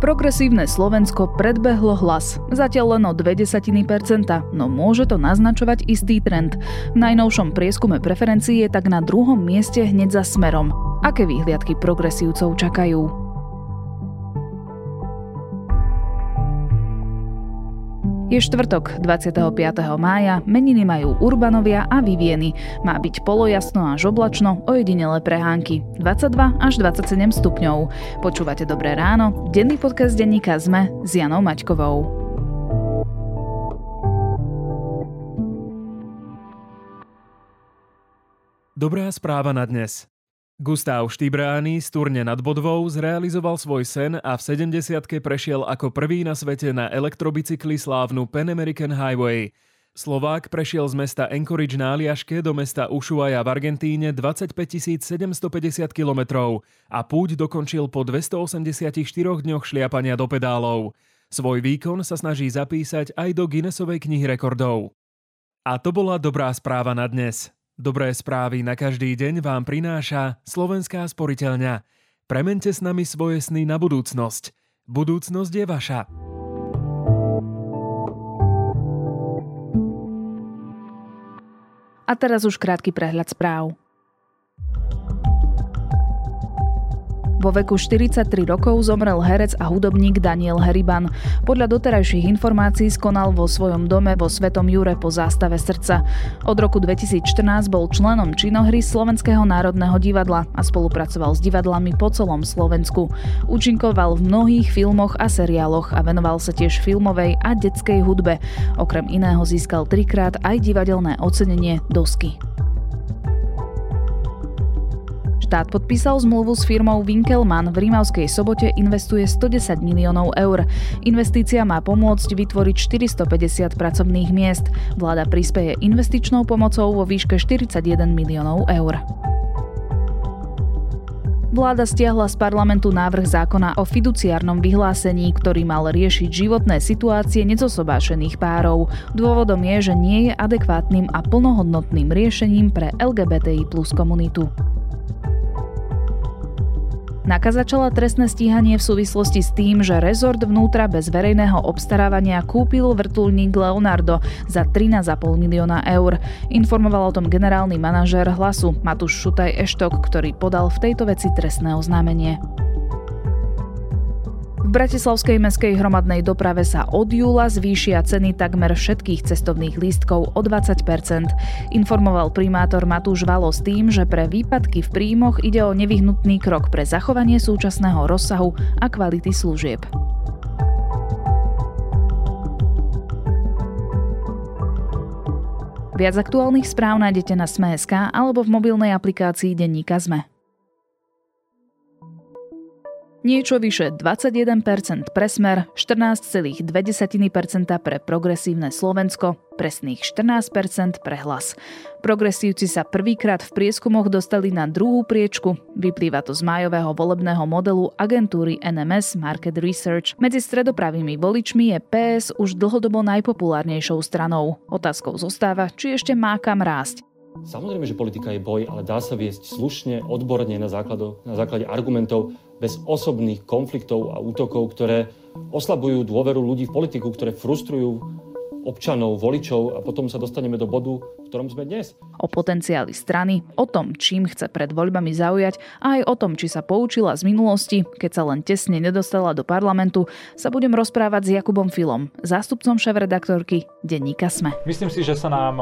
Progresívne Slovensko predbehlo hlas, zatiaľ len o 0,2%, no môže to naznačovať istý trend. V najnovšom prieskume preferencií je tak na druhom mieste hneď za smerom. Aké výhliadky progresívcov čakajú? Je štvrtok, 25. mája, meniny majú Urbanovia a Vivieny. Má byť polojasno až oblačno, ojedinele prehánky. 22 až 27 stupňov. Počúvate Dobré ráno, denný podcast denníka ZME s Janou Maťkovou. Dobrá správa na dnes. Gustav Štibrány z turne nad Bodvou zrealizoval svoj sen a v 70 prešiel ako prvý na svete na elektrobicykli slávnu Pan American Highway. Slovák prešiel z mesta Anchorage na Aliaške do mesta Ushuaia v Argentíne 25 750 km a púť dokončil po 284 dňoch šliapania do pedálov. Svoj výkon sa snaží zapísať aj do Guinnessovej knihy rekordov. A to bola dobrá správa na dnes. Dobré správy na každý deň vám prináša Slovenská sporiteľňa. Premente s nami svoje sny na budúcnosť. Budúcnosť je vaša. A teraz už krátky prehľad správ. Vo veku 43 rokov zomrel herec a hudobník Daniel Heriban. Podľa doterajších informácií skonal vo svojom dome vo Svetom Jure po zástave srdca. Od roku 2014 bol členom činohry Slovenského národného divadla a spolupracoval s divadlami po celom Slovensku. Účinkoval v mnohých filmoch a seriáloch a venoval sa tiež filmovej a detskej hudbe. Okrem iného získal trikrát aj divadelné ocenenie Dosky. Štát podpísal zmluvu s firmou Winkelmann. V Rímavskej sobote investuje 110 miliónov eur. Investícia má pomôcť vytvoriť 450 pracovných miest. Vláda prispieje investičnou pomocou vo výške 41 miliónov eur. Vláda stiahla z parlamentu návrh zákona o fiduciárnom vyhlásení, ktorý mal riešiť životné situácie nezosobášených párov. Dôvodom je, že nie je adekvátnym a plnohodnotným riešením pre LGBTI plus komunitu. Naka začala trestné stíhanie v súvislosti s tým, že rezort vnútra bez verejného obstarávania kúpil vrtulník Leonardo za 13,5 milióna eur. Informoval o tom generálny manažér hlasu Matúš Šutaj Eštok, ktorý podal v tejto veci trestné oznámenie. V Bratislavskej meskej hromadnej doprave sa od júla zvýšia ceny takmer všetkých cestovných lístkov o 20% informoval primátor Matúš Valo s tým, že pre výpadky v príjmoch ide o nevyhnutný krok pre zachovanie súčasného rozsahu a kvality služieb. Viac aktuálnych správ nájdete na Sme.sk alebo v mobilnej aplikácii Denníka Sme. Niečo vyše 21% pre smer, 14,2% pre progresívne Slovensko, presných 14% pre hlas. Progresívci sa prvýkrát v prieskumoch dostali na druhú priečku. Vyplýva to z májového volebného modelu agentúry NMS Market Research. Medzi stredopravými voličmi je PS už dlhodobo najpopulárnejšou stranou. Otázkou zostáva, či ešte má kam rásť. Samozrejme, že politika je boj, ale dá sa viesť slušne, odborne na, základu, na základe argumentov, bez osobných konfliktov a útokov, ktoré oslabujú dôveru ľudí v politiku, ktoré frustrujú občanov, voličov a potom sa dostaneme do bodu, v ktorom sme dnes. O potenciáli strany, o tom, čím chce pred voľbami zaujať a aj o tom, či sa poučila z minulosti, keď sa len tesne nedostala do parlamentu, sa budem rozprávať s Jakubom Filom, zástupcom šéf-redaktorky denníka Sme. Myslím si, že sa nám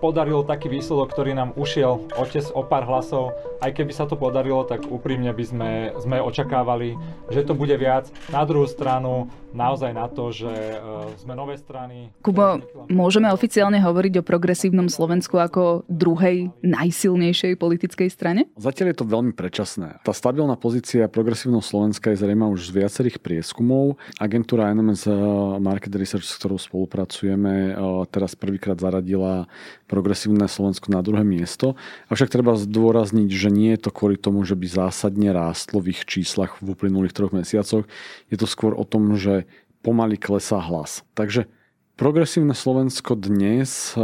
podaril taký výsledok, ktorý nám ušiel otec o pár hlasov. Aj keby sa to podarilo, tak úprimne by sme, sme očakávali, že to bude viac. Na druhú stranu naozaj na to, že uh, sme nové strany. Kubo, môžeme oficiálne hovoriť o progresívnom Slovensku ako druhej najsilnejšej politickej strane? Zatiaľ je to veľmi predčasné. Tá stabilná pozícia progresívneho Slovenska je zrejme už z viacerých prieskumov. Agentúra NMS eh, Market Research, s ktorou spolupracujeme, eh, teraz prvýkrát zaradila progresívne Slovensko na druhé miesto. Avšak treba zdôrazniť, že nie je to kvôli tomu, že by zásadne rástlo v ich číslach v uplynulých troch mesiacoch. Je to skôr o tom, že pomaly klesá hlas. Takže Progresívne Slovensko dnes eh,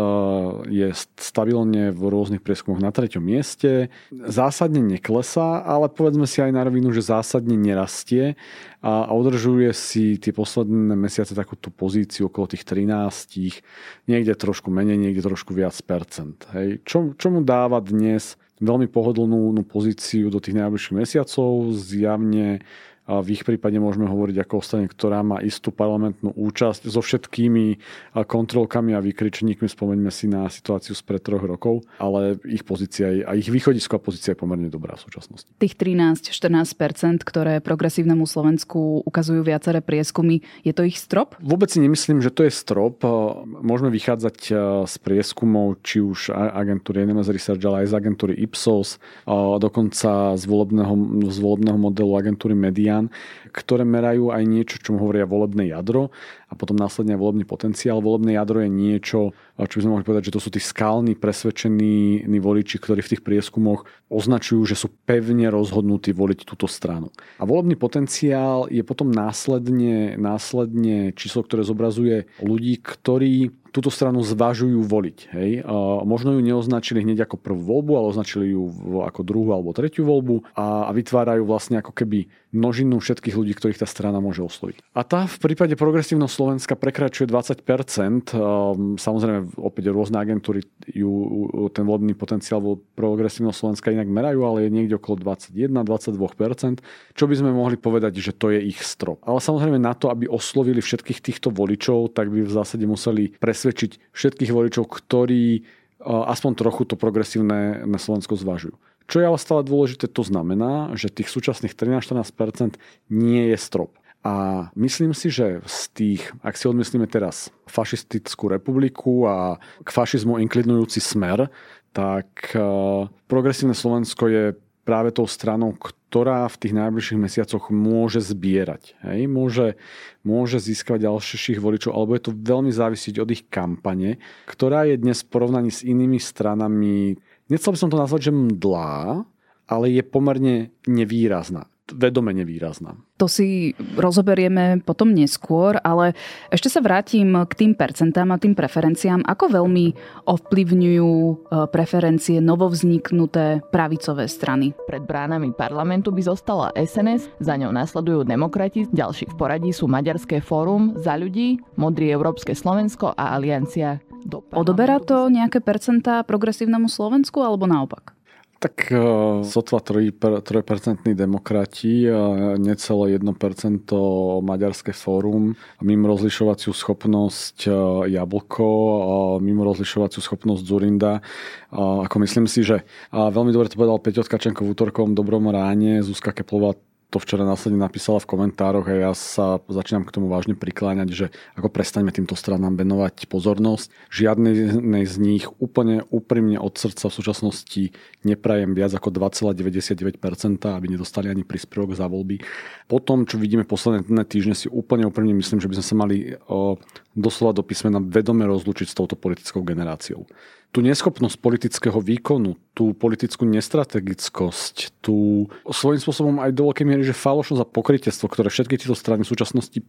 je stabilne v rôznych prieskumoch na treťom mieste. Zásadne neklesá, ale povedzme si aj na rovinu, že zásadne nerastie a udržuje si tie posledné mesiace takú tú pozíciu okolo tých 13, niekde trošku menej, niekde trošku viac percent. Hej. Čo, čo mu dáva dnes veľmi pohodlnú pozíciu do tých najbližších mesiacov, zjavne a v ich prípade môžeme hovoriť ako o strane, ktorá má istú parlamentnú účasť so všetkými kontrolkami a vykričníkmi. Spomeňme si na situáciu spred troch rokov, ale ich pozícia a ich východisková pozícia je pomerne dobrá v súčasnosti. Tých 13-14%, ktoré progresívnemu Slovensku ukazujú viaceré prieskumy, je to ich strop? Vôbec si nemyslím, že to je strop. Môžeme vychádzať z prieskumov, či už agentúry NMS Research, ale aj z agentúry Ipsos, dokonca z volebného, z volebného modelu agentúry Media strán, ktoré merajú aj niečo, čo hovoria volebné jadro a potom následne aj volebný potenciál. Volebné jadro je niečo, čo by sme mohli povedať, že to sú tí skalní, presvedčení voliči, ktorí v tých prieskumoch označujú, že sú pevne rozhodnutí voliť túto stranu. A volebný potenciál je potom následne, následne číslo, ktoré zobrazuje ľudí, ktorí túto stranu zvažujú voliť. Hej. Možno ju neoznačili hneď ako prvú voľbu, ale označili ju ako druhú alebo tretiu voľbu a, a vytvárajú vlastne ako keby množinu všetkých ľudí, ktorých tá strana môže osloviť. A tá v prípade progresívneho Slovenska prekračuje 20%. Ehm, samozrejme, opäť rôzne agentúry ju, ten volebný potenciál vo progresívneho Slovenska inak merajú, ale je niekde okolo 21-22%, čo by sme mohli povedať, že to je ich strop. Ale samozrejme na to, aby oslovili všetkých týchto voličov, tak by v zásade museli presvedčiť presvedčiť všetkých voličov, ktorí e, aspoň trochu to progresívne na Slovensko zvažujú. Čo je ale stále dôležité, to znamená, že tých súčasných 13-14% nie je strop. A myslím si, že z tých, ak si odmyslíme teraz fašistickú republiku a k fašizmu inklinujúci smer, tak e, progresívne Slovensko je práve tou stranou, ktorá v tých najbližších mesiacoch môže zbierať. Hej? Môže, môže získať ďalších voličov, alebo je to veľmi závisiť od ich kampane, ktorá je dnes v porovnaní s inými stranami, nechcel by som to nazvať, že mdlá, ale je pomerne nevýrazná vedome nevýrazná. To si rozoberieme potom neskôr, ale ešte sa vrátim k tým percentám a tým preferenciám. Ako veľmi ovplyvňujú e, preferencie novovzniknuté pravicové strany? Pred bránami parlamentu by zostala SNS, za ňou následujú demokrati, ďalší v poradí sú Maďarské fórum, Za ľudí, Modrý Európske Slovensko a Aliancia. Odoberá to nejaké percentá progresívnemu Slovensku alebo naopak? Tak uh, sotva 3%, 3% demokrati, necelé 1% Maďarské fórum, mimo rozlišovaciu schopnosť uh, Jablko, mimo rozlišovaciu schopnosť Zurinda. Ako myslím si, že veľmi dobre to povedal Peťo Tkačenko v útorkom dobrom ráne, Zuzka Keplová to včera následne napísala v komentároch a ja sa začínam k tomu vážne prikláňať, že ako prestaňme týmto stranám venovať pozornosť. Žiadnej z nich úplne úprimne od srdca v súčasnosti neprajem viac ako 2,99%, aby nedostali ani príspevok za voľby. Po tom, čo vidíme posledné týždne, si úplne úprimne myslím, že by sme sa mali o, doslova do písmena vedome rozlučiť s touto politickou generáciou tú neschopnosť politického výkonu, tú politickú nestrategickosť, tú svojím spôsobom aj do veľkej miery, že falošnosť a pokrytectvo, ktoré všetky tieto strany v súčasnosti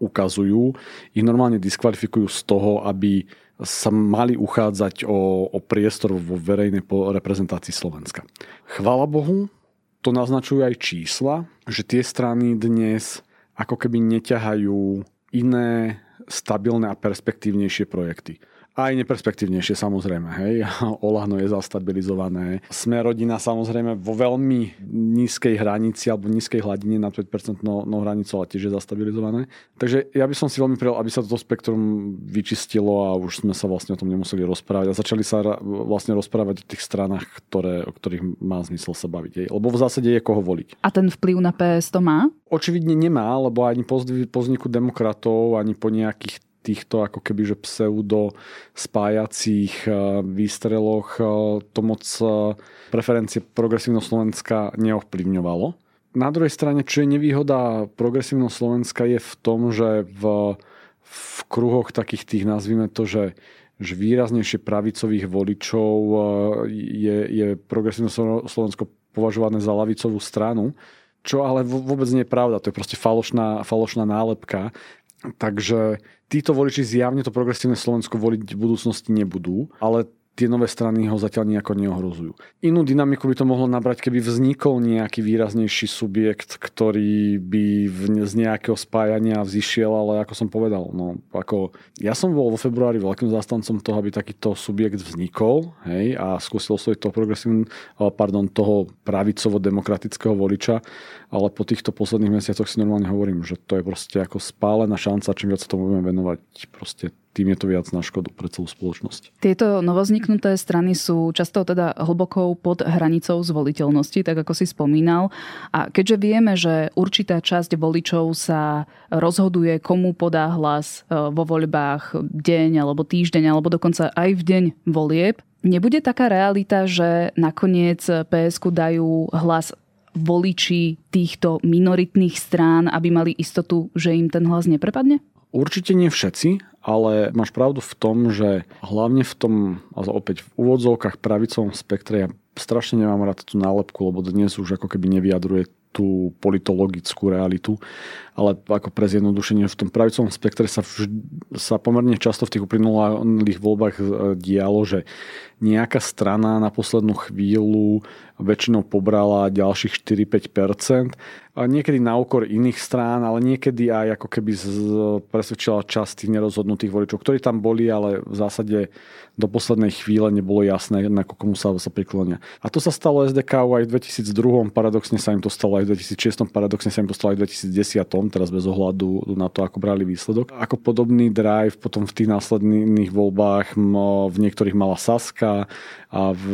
ukazujú, ich normálne diskvalifikujú z toho, aby sa mali uchádzať o, o priestor vo verejnej reprezentácii Slovenska. Chvala Bohu, to naznačujú aj čísla, že tie strany dnes ako keby neťahajú iné stabilné a perspektívnejšie projekty aj neperspektívnejšie samozrejme. Hej. Olahno je zastabilizované. Sme rodina samozrejme vo veľmi nízkej hranici alebo nízkej hladine na 5% no, no hranicu, ale tiež je zastabilizované. Takže ja by som si veľmi prijel, aby sa toto spektrum vyčistilo a už sme sa vlastne o tom nemuseli rozprávať a začali sa vlastne rozprávať o tých stranách, ktoré, o ktorých má zmysel sa baviť. Hej. Lebo v zásade je koho voliť. A ten vplyv na PS to má? Očividne nemá, lebo ani po vzniku demokratov, ani po nejakých týchto ako keby že pseudo spájacích eh, výstreloch eh, to moc eh, preferencie progresívneho Slovenska neovplyvňovalo. Na druhej strane, čo je nevýhoda progresívneho Slovenska je v tom, že v, v kruhoch takých tých, nazvime to, že, že výraznejšie pravicových voličov je, je progresívne Slovensko považované za lavicovú stranu, čo ale vôbec nie je pravda. To je proste falošná, falošná nálepka Takže títo voliči zjavne to progresívne Slovensko voliť v budúcnosti nebudú, ale tie nové strany ho zatiaľ nejako neohrozujú. Inú dynamiku by to mohlo nabrať, keby vznikol nejaký výraznejší subjekt, ktorý by z nejakého spájania vzýšiel, ale ako som povedal, no ako ja som bol vo februári veľkým zástancom toho, aby takýto subjekt vznikol hej, a skúsil svoj toho progresívne, pardon, toho pravicovo-demokratického voliča, ale po týchto posledných mesiacoch si normálne hovorím, že to je proste ako spálená šanca, čím viac tomu budeme venovať, proste tým je to viac na škodu pre celú spoločnosť. Tieto novozniknuté strany sú často teda hlboko pod hranicou zvoliteľnosti, tak ako si spomínal. A keďže vieme, že určitá časť voličov sa rozhoduje, komu podá hlas e, vo voľbách deň alebo týždeň, alebo dokonca aj v deň volieb, nebude taká realita, že nakoniec PSK dajú hlas voliči týchto minoritných strán, aby mali istotu, že im ten hlas neprepadne? Určite nie všetci, ale máš pravdu v tom, že hlavne v tom, opäť v úvodzovkách pravicovom spektre, ja strašne nemám rád tú nálepku, lebo dnes už ako keby nevyjadruje tú politologickú realitu, ale ako pre zjednodušenie v tom pravicovom spektre sa, vž- sa pomerne často v tých uplynulých voľbách e, dialo, že nejaká strana na poslednú chvíľu väčšinou pobrala ďalších 4-5%, niekedy na úkor iných strán, ale niekedy aj ako keby z, presvedčila časť tých nerozhodnutých voličov, ktorí tam boli, ale v zásade do poslednej chvíle nebolo jasné, na komu sa, sa priklonia. A to sa stalo SDK aj v 2002, paradoxne sa im to stalo aj v 2006, paradoxne sa im to stalo aj v 2010, teraz bez ohľadu na to, ako brali výsledok. Ako podobný drive potom v tých následných voľbách v niektorých mala Saska a v,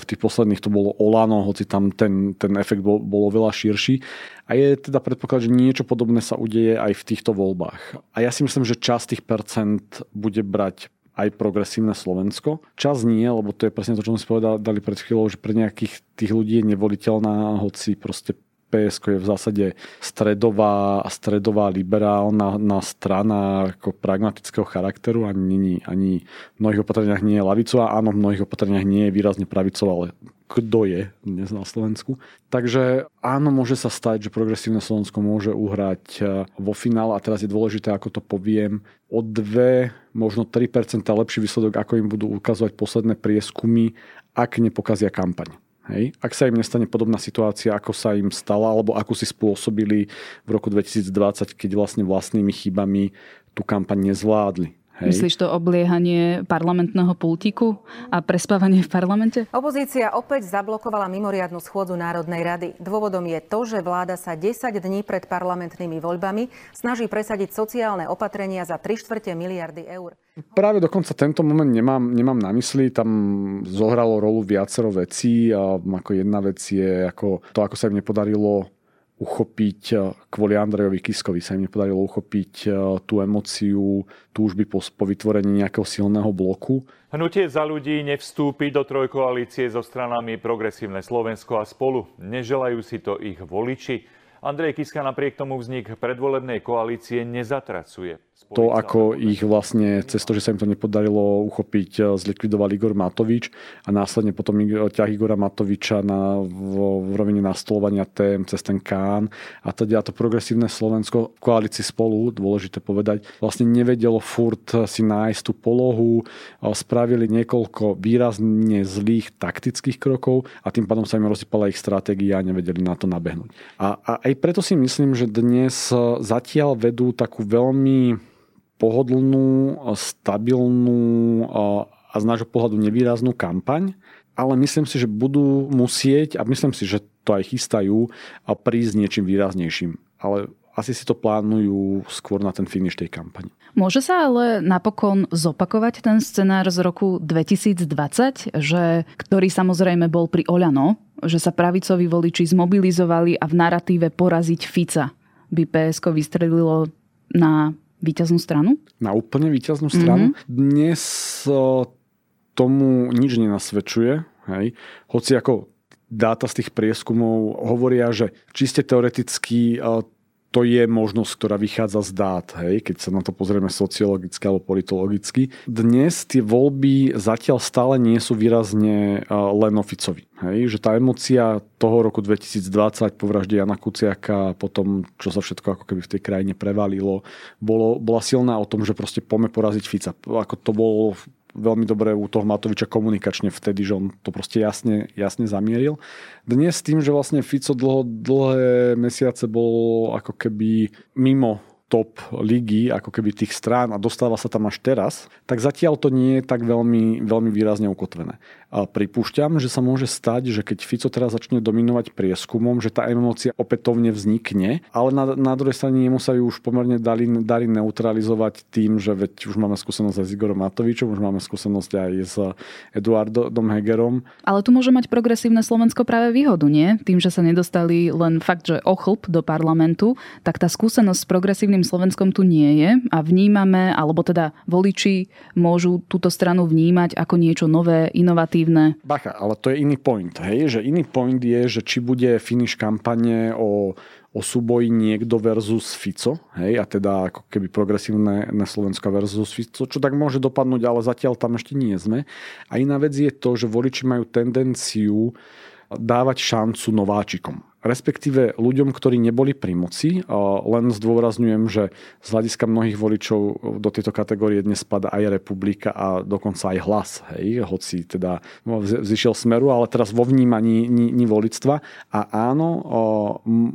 v tých posledných to bolo Olano, hoci tam ten, ten efekt bol, bol oveľa širší. A je teda predpoklad, že niečo podobné sa udeje aj v týchto voľbách. A ja si myslím, že časť tých percent bude brať aj progresívne Slovensko. Čas nie, lebo to je presne to, čo sme si povedali pred chvíľou, že pre nejakých tých ľudí je nevoliteľná, hoci proste PSK je v zásade stredová, stredová liberálna na strana ako pragmatického charakteru, ani, ani v mnohých opatreniach nie je lavicová, áno, v mnohých opatreniach nie je výrazne pravicová, ale kto je dnes na Slovensku. Takže áno, môže sa stať, že progresívne Slovensko môže uhrať e, vo finále a teraz je dôležité, ako to poviem, o 2, možno 3% lepší výsledok, ako im budú ukazovať posledné prieskumy, ak nepokazia kampaň. Hej. Ak sa im nestane podobná situácia, ako sa im stala, alebo ako si spôsobili v roku 2020, keď vlastne vlastnými chybami tú kampaň nezvládli. Hej. Myslíš to obliehanie parlamentného pultíku a prespávanie v parlamente? Opozícia opäť zablokovala mimoriadnu schôdzu Národnej rady. Dôvodom je to, že vláda sa 10 dní pred parlamentnými voľbami snaží presadiť sociálne opatrenia za 3 štvrte miliardy eur. Práve dokonca tento moment nemám, nemám na mysli. Tam zohralo rolu viacero vecí. A ako jedna vec je ako to, ako sa im nepodarilo uchopiť eh, kvôli Andrejovi Kiskovi sa im nepodarilo uchopiť eh, tú emociu túžby po, po vytvorení nejakého silného bloku. Hnutie za ľudí nevstúpi do trojkoalície so stranami Progresívne Slovensko a spolu. Neželajú si to ich voliči. Andrej Kiska napriek tomu vznik predvolebnej koalície nezatracuje. To, ako ich vlastne, cez to, že sa im to nepodarilo uchopiť, eh, zlikvidoval Igor Matovič a následne potom ťah Igora Matoviča na, v, v rovine nastolovania tém cez ten Kán a teda to progresívne Slovensko v koalícii spolu, dôležité povedať, vlastne nevedelo furt si nájsť tú polohu, spravili niekoľko výrazne zlých taktických krokov a tým pádom sa im rozsypala ich stratégia a nevedeli na to nabehnúť. A, a aj preto si myslím, že dnes zatiaľ vedú takú veľmi pohodlnú, stabilnú a z nášho pohľadu nevýraznú kampaň, ale myslím si, že budú musieť, a myslím si, že to aj chystajú, a prísť niečím výraznejším. Ale asi si to plánujú skôr na ten finish tej kampane. Môže sa ale napokon zopakovať ten scenár z roku 2020, že, ktorý samozrejme bol pri Oľano, že sa pravicoví voliči zmobilizovali a v narratíve poraziť Fica by PSK vystrelilo na víťaznú stranu? Na úplne víťaznú stranu. Mm-hmm. Dnes tomu nič nenasvedčuje. Hej. Hoci ako dáta z tých prieskumov hovoria, že čiste teoreticky to je možnosť, ktorá vychádza z dát, hej, keď sa na to pozrieme sociologicky alebo politologicky. Dnes tie voľby zatiaľ stále nie sú výrazne len oficovi. Hej, že tá emocia toho roku 2020 po vražde Jana Kuciaka, po tom, čo sa všetko ako keby v tej krajine prevalilo, bolo, bola silná o tom, že proste pome poraziť Fica. Ako to bolo veľmi dobre u toho Matoviča komunikačne vtedy, že on to proste jasne, jasne zamieril. Dnes tým, že vlastne Fico dlho, dlhé mesiace bol ako keby mimo top ligy, ako keby tých strán a dostáva sa tam až teraz, tak zatiaľ to nie je tak veľmi, veľmi výrazne ukotvené. A pripúšťam, že sa môže stať, že keď Fico teraz začne dominovať prieskumom, že tá emócia opätovne vznikne, ale na, na druhej strane nemu sa ju už pomerne dali, dali neutralizovať tým, že veď už máme skúsenosť aj s Igorom Matovičom, už máme skúsenosť aj s Eduardom Hegerom. Ale tu môže mať progresívne Slovensko práve výhodu, nie? Tým, že sa nedostali len fakt, že ochlp do parlamentu, tak tá skúsenosť s progresívnym Slovenskom tu nie je a vnímame, alebo teda voliči môžu túto stranu vnímať ako niečo nové, inovatívne negatívne. Bacha, ale to je iný point. Hej? Že iný point je, že či bude finish kampane o, o súboji niekto versus Fico, hej, a teda ako keby progresívne na Slovenska versus Fico, čo tak môže dopadnúť, ale zatiaľ tam ešte nie sme. A iná vec je to, že voliči majú tendenciu dávať šancu nováčikom respektíve ľuďom, ktorí neboli pri moci. Len zdôrazňujem, že z hľadiska mnohých voličov do tejto kategórie dnes spada aj republika a dokonca aj hlas, hej, hoci teda vzýšiel smeru, ale teraz vo vnímaní ni, ni volictva. A áno,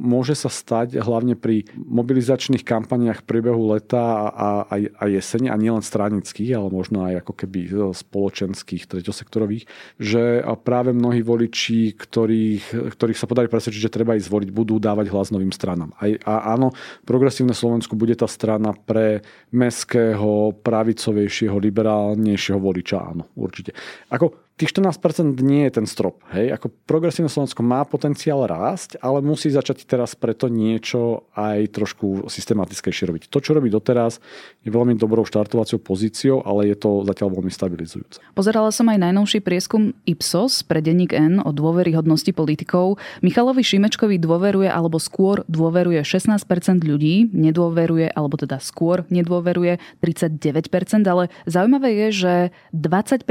môže sa stať hlavne pri mobilizačných kampaniách priebehu leta a, a, a jesene, a nielen stranických, ale možno aj ako keby spoločenských, treťosektorových, že práve mnohí voliči, ktorých, ktorých sa podarí presvedčiť, že treba ísť zvoliť, budú dávať hlas novým stranám. Aj, a áno, progresívne Slovensku bude tá strana pre meského, pravicovejšieho, liberálnejšieho voliča, áno, určite. Ako tých 14% nie je ten strop. Hej? Ako progresívne Slovensko má potenciál rásť, ale musí začať teraz preto niečo aj trošku systematickejšie robiť. To, čo robí doteraz, je veľmi dobrou štartovacou pozíciou, ale je to zatiaľ veľmi stabilizujúce. Pozerala som aj najnovší prieskum Ipsos pre denník N o dôveryhodnosti politikov. Michalovi Šimečkovi dôveruje alebo skôr dôveruje 16% ľudí, nedôveruje alebo teda skôr nedôveruje 39%, ale zaujímavé je, že 25%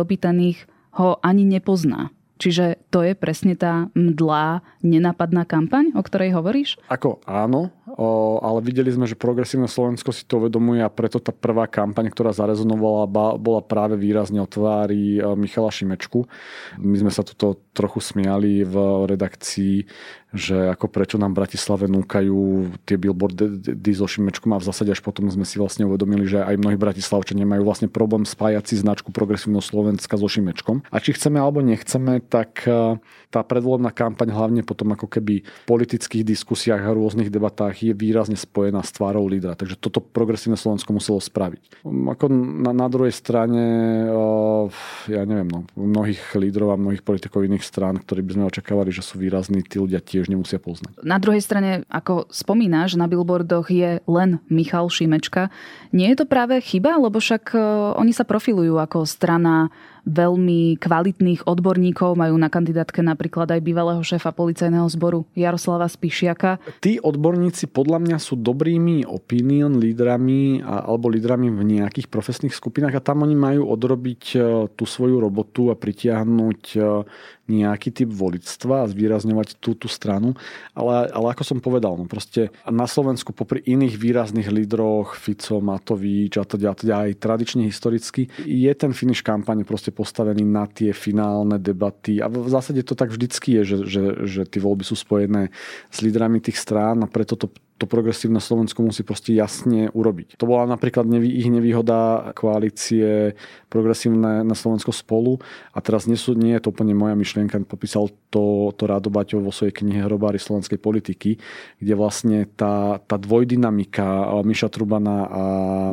opýtaných ho ani nepozná. Čiže to je presne tá mdlá, nenapadná kampaň, o ktorej hovoríš? Ako áno, o, ale videli sme, že progresívne Slovensko si to uvedomuje a preto tá prvá kampaň, ktorá zarezonovala, bola práve výrazne o tvári e, Michala Šimečku. My sme sa tuto trochu smiali v redakcii, že ako prečo nám v Bratislave núkajú tie billboardy so Šimečkom a v zásade až potom sme si vlastne uvedomili, že aj mnohí Bratislavčania majú vlastne problém spájať si značku progresívneho Slovenska so Šimečkom. A či chceme alebo nechceme, tak e, tá predvolebná kampaň hlavne potom ako keby v politických diskusiách a rôznych debatách je výrazne spojená s tvárou lídra. Takže toto progresívne Slovensko muselo spraviť. Ako na, na druhej strane, e, ja neviem, no, mnohých lídrov a mnohých politikov iných strán, ktorí by sme očakávali, že sú výrazní, tí ľudia tiež nemusia poznať. Na druhej strane, ako spomínaš, na billboardoch je len Michal Šimečka. Nie je to práve chyba, lebo však e, oni sa profilujú ako strana veľmi kvalitných odborníkov. Majú na kandidátke napríklad aj bývalého šéfa policajného zboru Jaroslava Spišiaka. Tí odborníci podľa mňa sú dobrými opinion lídrami alebo lídrami v nejakých profesných skupinách a tam oni majú odrobiť e, tú svoju robotu a pritiahnuť e, nejaký typ volictva a zvýrazňovať tú, tú stranu. Ale, ale ako som povedal, no proste na Slovensku popri iných výrazných lídroch, Fico, Matovič a teda, teda aj tradične historicky, je ten finish kampane proste postavený na tie finálne debaty. A v zásade to tak vždycky je, že, že, že tie voľby sú spojené s lídrami tých strán a preto to to progresívne Slovensko musí proste jasne urobiť. To bola napríklad nevý, ich nevýhoda koalície progresívne na Slovensko spolu a teraz nie, sú, nie je to úplne moja myšlienka, popísal to, to Rádo Baťov vo svojej knihe Hrobári slovenskej politiky, kde vlastne tá, tá dvojdynamika Miša Trubana a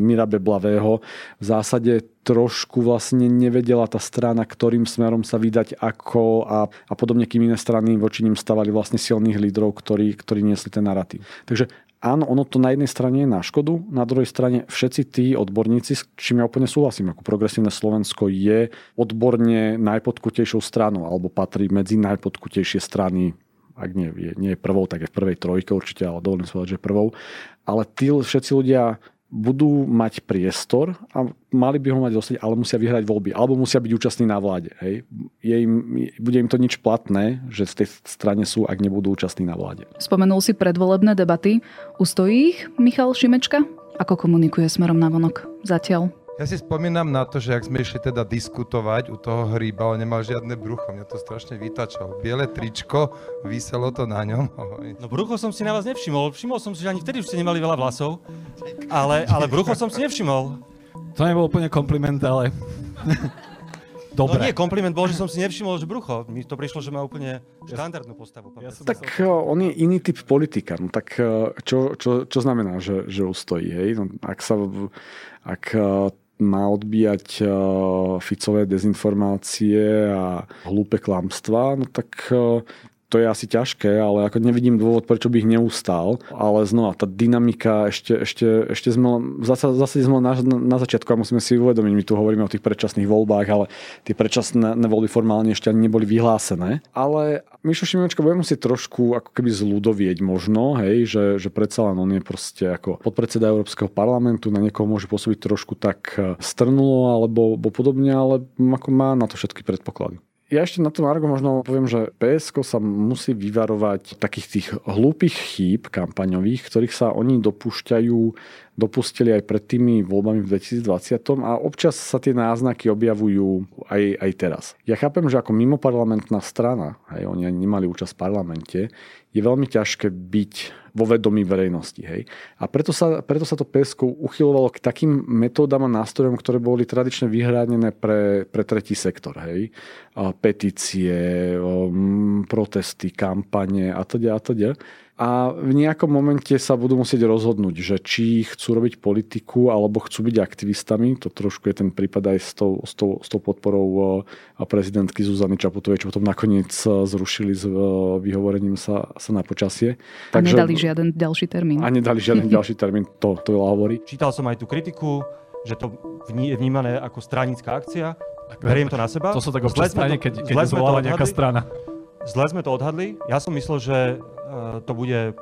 Mira Beblavého v zásade trošku vlastne nevedela tá strana, ktorým smerom sa vydať ako a, a podobne, kým iné strany voči ním stavali vlastne silných lídrov, ktorí, ktorí niesli ten narratív. Takže áno, ono to na jednej strane je na škodu, na druhej strane všetci tí odborníci, s čím ja úplne súhlasím, ako progresívne Slovensko je odborne najpodkutejšou stranou alebo patrí medzi najpodkutejšie strany ak nie, nie je prvou, tak je v prvej trojke určite, ale dovolím povedať, že prvou. Ale tí všetci ľudia budú mať priestor a mali by ho mať dostať, ale musia vyhrať voľby, alebo musia byť účastní na vláde. Hej. Je im, bude im to nič platné, že v tej strane sú, ak nebudú účastní na vláde. Spomenul si predvolebné debaty. Ustojí ich Michal Šimečka? Ako komunikuje smerom na vonok zatiaľ? Ja si spomínam na to, že ak sme išli teda diskutovať u toho hríba, on nemal žiadne brucho, mňa to strašne vytačalo. Biele tričko, vyselo to na ňom. No brucho som si na vás nevšimol, všimol som si, že ani vtedy už ste nemali veľa vlasov, ale, ale brucho som si nevšimol. To nebol úplne kompliment, ale... Dobre. No nie, kompliment bol, že som si nevšimol, že brucho. Mi to prišlo, že má úplne štandardnú postavu. Ja tak myslel... Eh, on je iný typ politika. No tak eh, čo, čo, čo znamená, že, že ustojí? Hej? No, ak sa... Ak eh, má odbíjať Ficové dezinformácie a hlúpe klamstvá, no tak to je asi ťažké, ale ako nevidím dôvod, prečo by ich neustál. Ale znova, tá dynamika, ešte, ešte, ešte sme, zase, zase sme na, na začiatku a musíme si uvedomiť, my tu hovoríme o tých predčasných voľbách, ale tie predčasné voľby formálne ešte ani neboli vyhlásené. Ale Mišo Šimečka bude musieť trošku ako keby zľudovieť možno, hej, že, že predsa len on je proste ako podpredseda Európskeho parlamentu, na niekoho môže pôsobiť trošku tak strnulo alebo, alebo podobne, ale ako má na to všetky predpoklady. Ja ešte na tom Argo možno poviem, že PSK sa musí vyvarovať takých tých hlúpych chýb kampaňových, ktorých sa oni dopúšťajú dopustili aj pred tými voľbami v 2020 a občas sa tie náznaky objavujú aj, aj teraz. Ja chápem, že ako mimoparlamentná strana, aj oni ani nemali účasť v parlamente, je veľmi ťažké byť vo vedomí verejnosti. Hej. A preto sa, preto sa to PSK uchylovalo k takým metódam a nástrojom, ktoré boli tradične vyhránené pre, pre tretí sektor. Hej. Petície, protesty, kampane a teda a teda a v nejakom momente sa budú musieť rozhodnúť, že či chcú robiť politiku alebo chcú byť aktivistami. To trošku je ten prípad aj s tou, s tou, s tou podporou eh, prezidentky Zuzany Čaputovej, čo potom nakoniec eh, zrušili s eh, vyhovorením sa, sa na počasie. A Takže, nedali žiaden ďalší termín. A nedali žiaden ďalší termín, to, to veľa hovorí. Čítal som aj tú kritiku, že to je vnímané ako stranická akcia. Beriem to na seba. To sú tak občas strane, keď, keď zvoláva nejaká strana. Zle sme to odhadli. Ja som myslel, že to bude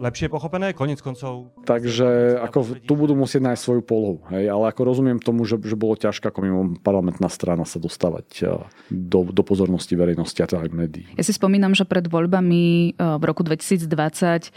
lepšie pochopené, konec koncov. Takže ako tu budú musieť nájsť svoju polohu. Hej? Ale ako rozumiem tomu, že, že bolo ťažké ako mimo parlamentná strana sa dostávať uh, do, do pozornosti verejnosti a teda aj médií. Ja si spomínam, že pred voľbami uh, v roku 2020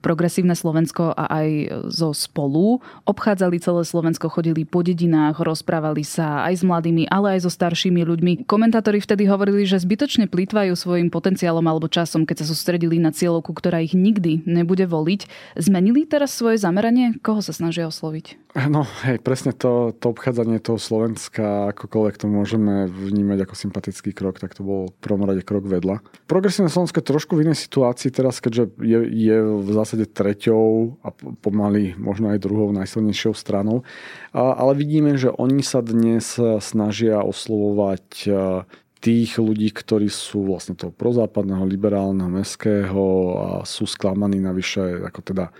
Progresívne Slovensko a aj zo spolu. Obchádzali celé Slovensko, chodili po dedinách, rozprávali sa aj s mladými, ale aj so staršími ľuďmi. Komentátori vtedy hovorili, že zbytočne plýtvajú svojim potenciálom alebo časom, keď sa sústredili na cieľovku, ktorá ich nikdy nebude voliť. Zmenili teraz svoje zameranie? Koho sa snažia osloviť? No, hej, presne to, to obchádzanie toho Slovenska, akokoľvek to môžeme vnímať ako sympatický krok, tak to bol v prvom rade krok vedľa. Progresívne Slovensko je trošku v inej situácii teraz, keďže je, je v zásade treťou a pomaly možno aj druhou najsilnejšou stranou. Ale vidíme, že oni sa dnes snažia oslovovať tých ľudí, ktorí sú vlastne toho prozápadného, liberálneho, meského a sú sklamaní navyše ako teda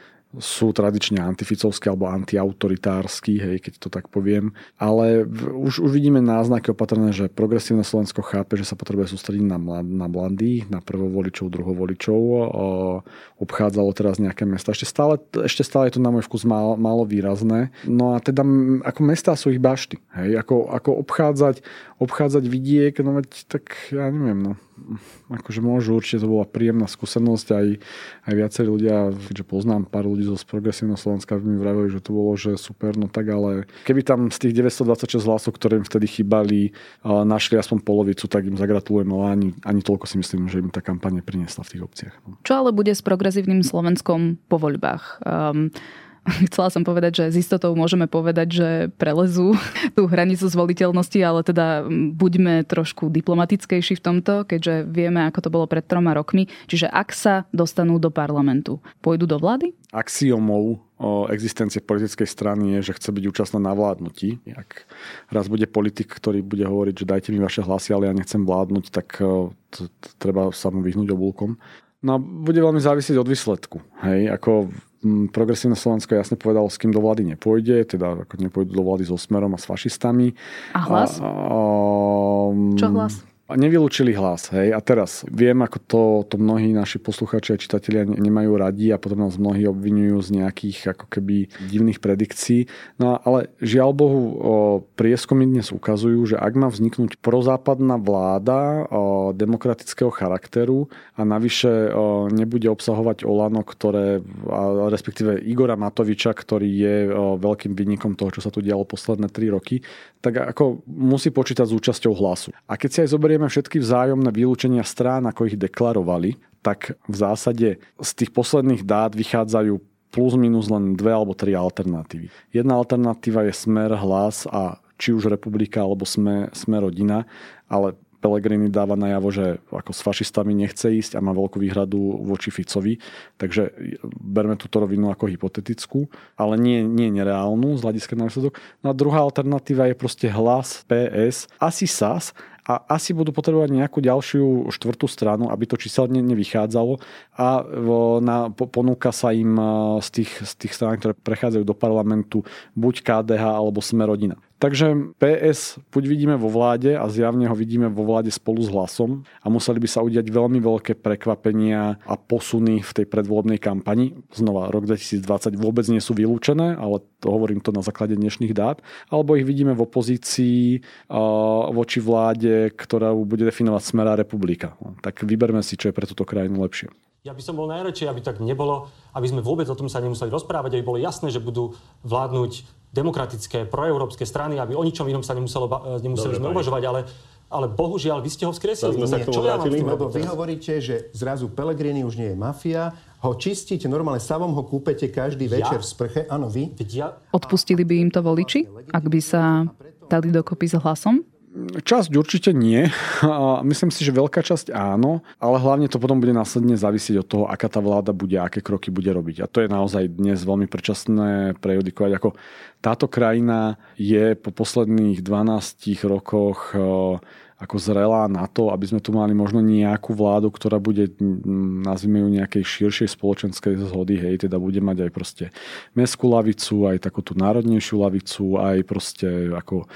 sú tradične antificovskí alebo antiautoritársky, hej, keď to tak poviem. Ale už, už vidíme náznaky opatrné, že progresívne Slovensko chápe, že sa potrebuje sústrediť na, mlad, na mladých, na prvovoličov, druhovoličov. Obchádzalo teraz nejaké mesta. Ešte stále, ešte stále je to na môj vkus málo, málo výrazné. No a teda ako mestá sú ich bašty. Hej, ako, ako obchádzať, obchádzať vidiek, no veď tak ja neviem, no akože môžu, určite to bola príjemná skúsenosť, aj, aj viacerí ľudia, keďže poznám pár ľudí zo progresívneho Slovenska, mi vravili, že to bolo, že super, no tak ale keby tam z tých 926 hlasov, ktoré im vtedy chýbali, našli aspoň polovicu, tak im zagratulujem, ale ani, ani toľko si myslím, že im tá kampaň priniesla v tých obciach. No. Čo ale bude s progresívnym Slovenskom po voľbách? Um, chcela som povedať, že s istotou môžeme povedať, že prelezú tú hranicu zvoliteľnosti, ale teda buďme trošku diplomatickejší v tomto, keďže vieme, ako to bolo pred troma rokmi. Čiže ak sa dostanú do parlamentu, pôjdu do vlády? Axiomou existencie politickej strany je, že chce byť účastná na vládnutí. Ak raz bude politik, ktorý bude hovoriť, že dajte mi vaše hlasy, ale ja nechcem vládnuť, tak treba sa mu vyhnúť obulkom. No bude veľmi závisieť od výsledku. Hej, ako progresívne Slovensko jasne povedalo, s kým do vlády nepôjde, teda ako nepôjdu do vlády so Smerom a s fašistami. A hlas? A, a, Čo hlas? Nevylúčili hlas, hej. A teraz viem, ako to, to mnohí naši posluchači a čitatelia nemajú radi a potom nás mnohí obvinujú z nejakých ako keby divných predikcií. No ale žiaľ Bohu, prieskumy dnes ukazujú, že ak má vzniknúť prozápadná vláda demokratického charakteru a navyše nebude obsahovať Olano, ktoré, respektíve Igora Matoviča, ktorý je veľkým vynikom toho, čo sa tu dialo posledné 3 roky, tak ako musí počítať s účasťou hlasu. A keď si aj zoberieme všetky vzájomné vylúčenia strán, ako ich deklarovali, tak v zásade z tých posledných dát vychádzajú plus minus len dve alebo tri alternatívy. Jedna alternatíva je smer, hlas a či už republika alebo sme, sme rodina, ale Pellegrini dáva najavo, že ako s fašistami nechce ísť a má veľkú výhradu voči Ficovi, takže berme túto rovinu ako hypotetickú, ale nie, nie nereálnu z hľadiska na výsledok. No a druhá alternatíva je proste hlas PS, asi SAS a asi budú potrebovať nejakú ďalšiu štvrtú stranu, aby to číselne nevychádzalo a na, ponúka sa im z tých, z tých strán, ktoré prechádzajú do parlamentu buď KDH alebo Sme rodina. Takže PS buď vidíme vo vláde a zjavne ho vidíme vo vláde spolu s hlasom a museli by sa udiať veľmi veľké prekvapenia a posuny v tej predvolebnej kampani. Znova, rok 2020 vôbec nie sú vylúčené, ale to hovorím to na základe dnešných dát. Alebo ich vidíme v opozícii voči vláde, ktorá bude definovať Smera republika. Tak vyberme si, čo je pre túto krajinu lepšie. Ja by som bol najradšej, aby tak nebolo, aby sme vôbec o tom sa nemuseli rozprávať, aby bolo jasné, že budú vládnuť demokratické, proeurópske strany, aby o ničom inom sa nemuselo, nemuseli Dobre, sme uvažovať, ale ale bohužiaľ, vy ste ho vzkresili. Sme sa k tomu vrátili, lebo vy hovoríte, že zrazu Pelegrini už nie je mafia, ho čistíte, normálne savom ho kúpete každý ja? večer v sprche. Áno, vy. Ja... Odpustili by im to voliči, ak by sa dali dokopy s hlasom? Časť určite nie. Myslím si, že veľká časť áno, ale hlavne to potom bude následne závisieť od toho, aká tá vláda bude, aké kroky bude robiť. A to je naozaj dnes veľmi predčasné prejudikovať. Ako táto krajina je po posledných 12 rokoch ako zrelá na to, aby sme tu mali možno nejakú vládu, ktorá bude, nazvime ju nejakej širšej spoločenskej zhody, hej, teda bude mať aj proste mestskú lavicu, aj takú tú národnejšiu lavicu, aj proste ako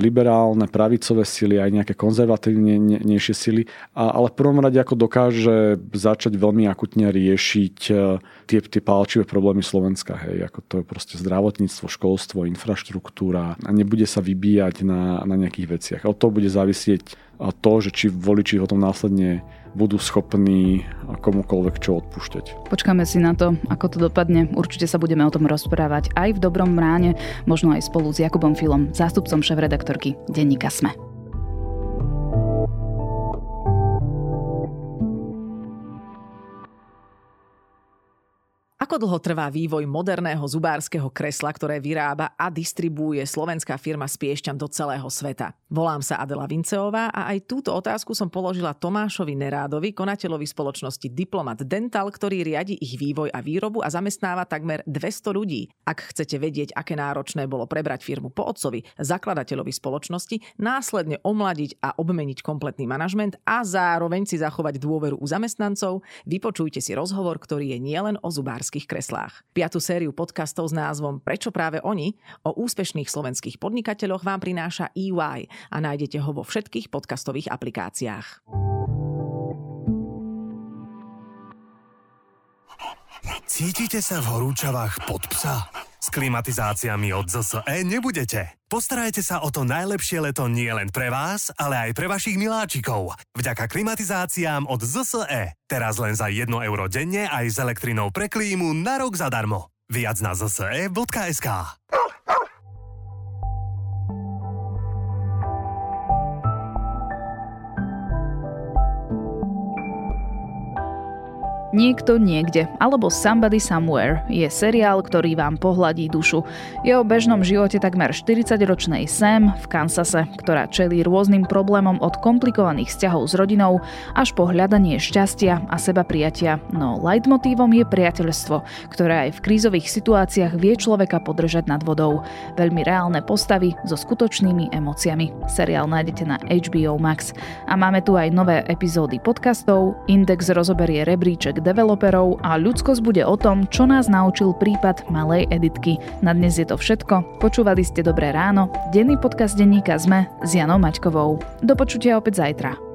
liberálne, pravicové sily, aj nejaké konzervatívnejšie sily, a, ale v prvom rade ako dokáže začať veľmi akutne riešiť tie, tie palčivé problémy Slovenska, hej, ako to je proste zdravotníctvo, školstvo, infraštruktúra a nebude sa vybíjať na, na nejakých veciach. Od toho bude závisieť vidieť to, že či voliči ho tom následne budú schopní komukoľvek čo odpúšťať. Počkáme si na to, ako to dopadne. Určite sa budeme o tom rozprávať aj v Dobrom ráne, možno aj spolu s Jakubom Filom, zástupcom šéf-redaktorky Denníka Sme. Ako dlho trvá vývoj moderného zubárskeho kresla, ktoré vyrába a distribuuje slovenská firma s piešťam do celého sveta? Volám sa Adela Vinceová a aj túto otázku som položila Tomášovi Nerádovi, konateľovi spoločnosti Diplomat Dental, ktorý riadi ich vývoj a výrobu a zamestnáva takmer 200 ľudí. Ak chcete vedieť, aké náročné bolo prebrať firmu po otcovi, zakladateľovi spoločnosti, následne omladiť a obmeniť kompletný manažment a zároveň si zachovať dôveru u zamestnancov, vypočujte si rozhovor, ktorý je nielen o zubárskej slovenských kreslách. Piatú sériu podcastov s názvom Prečo práve oni o úspešných slovenských podnikateľoch vám prináša EY a nájdete ho vo všetkých podcastových aplikáciách. Cítite sa v horúčavách pod psa? S klimatizáciami od ZSE nebudete. Postarajte sa o to najlepšie leto nie len pre vás, ale aj pre vašich miláčikov. Vďaka klimatizáciám od ZSE. Teraz len za 1 euro denne aj s elektrinou pre klímu na rok zadarmo. Viac na zse.sk Niekto niekde alebo Somebody Somewhere je seriál, ktorý vám pohľadí dušu. Je o bežnom živote takmer 40-ročnej Sam v Kansase, ktorá čelí rôznym problémom od komplikovaných vzťahov s rodinou až po hľadanie šťastia a seba prijatia. No leitmotívom je priateľstvo, ktoré aj v krízových situáciách vie človeka podržať nad vodou. Veľmi reálne postavy so skutočnými emóciami. Seriál nájdete na HBO Max. A máme tu aj nové epizódy podcastov. Index rozoberie rebríček developerov a ľudskosť bude o tom, čo nás naučil prípad malej editky. Na dnes je to všetko. Počúvali ste Dobré ráno, denný podcast denníka ZME s Janou Maťkovou. Do počutia opäť zajtra.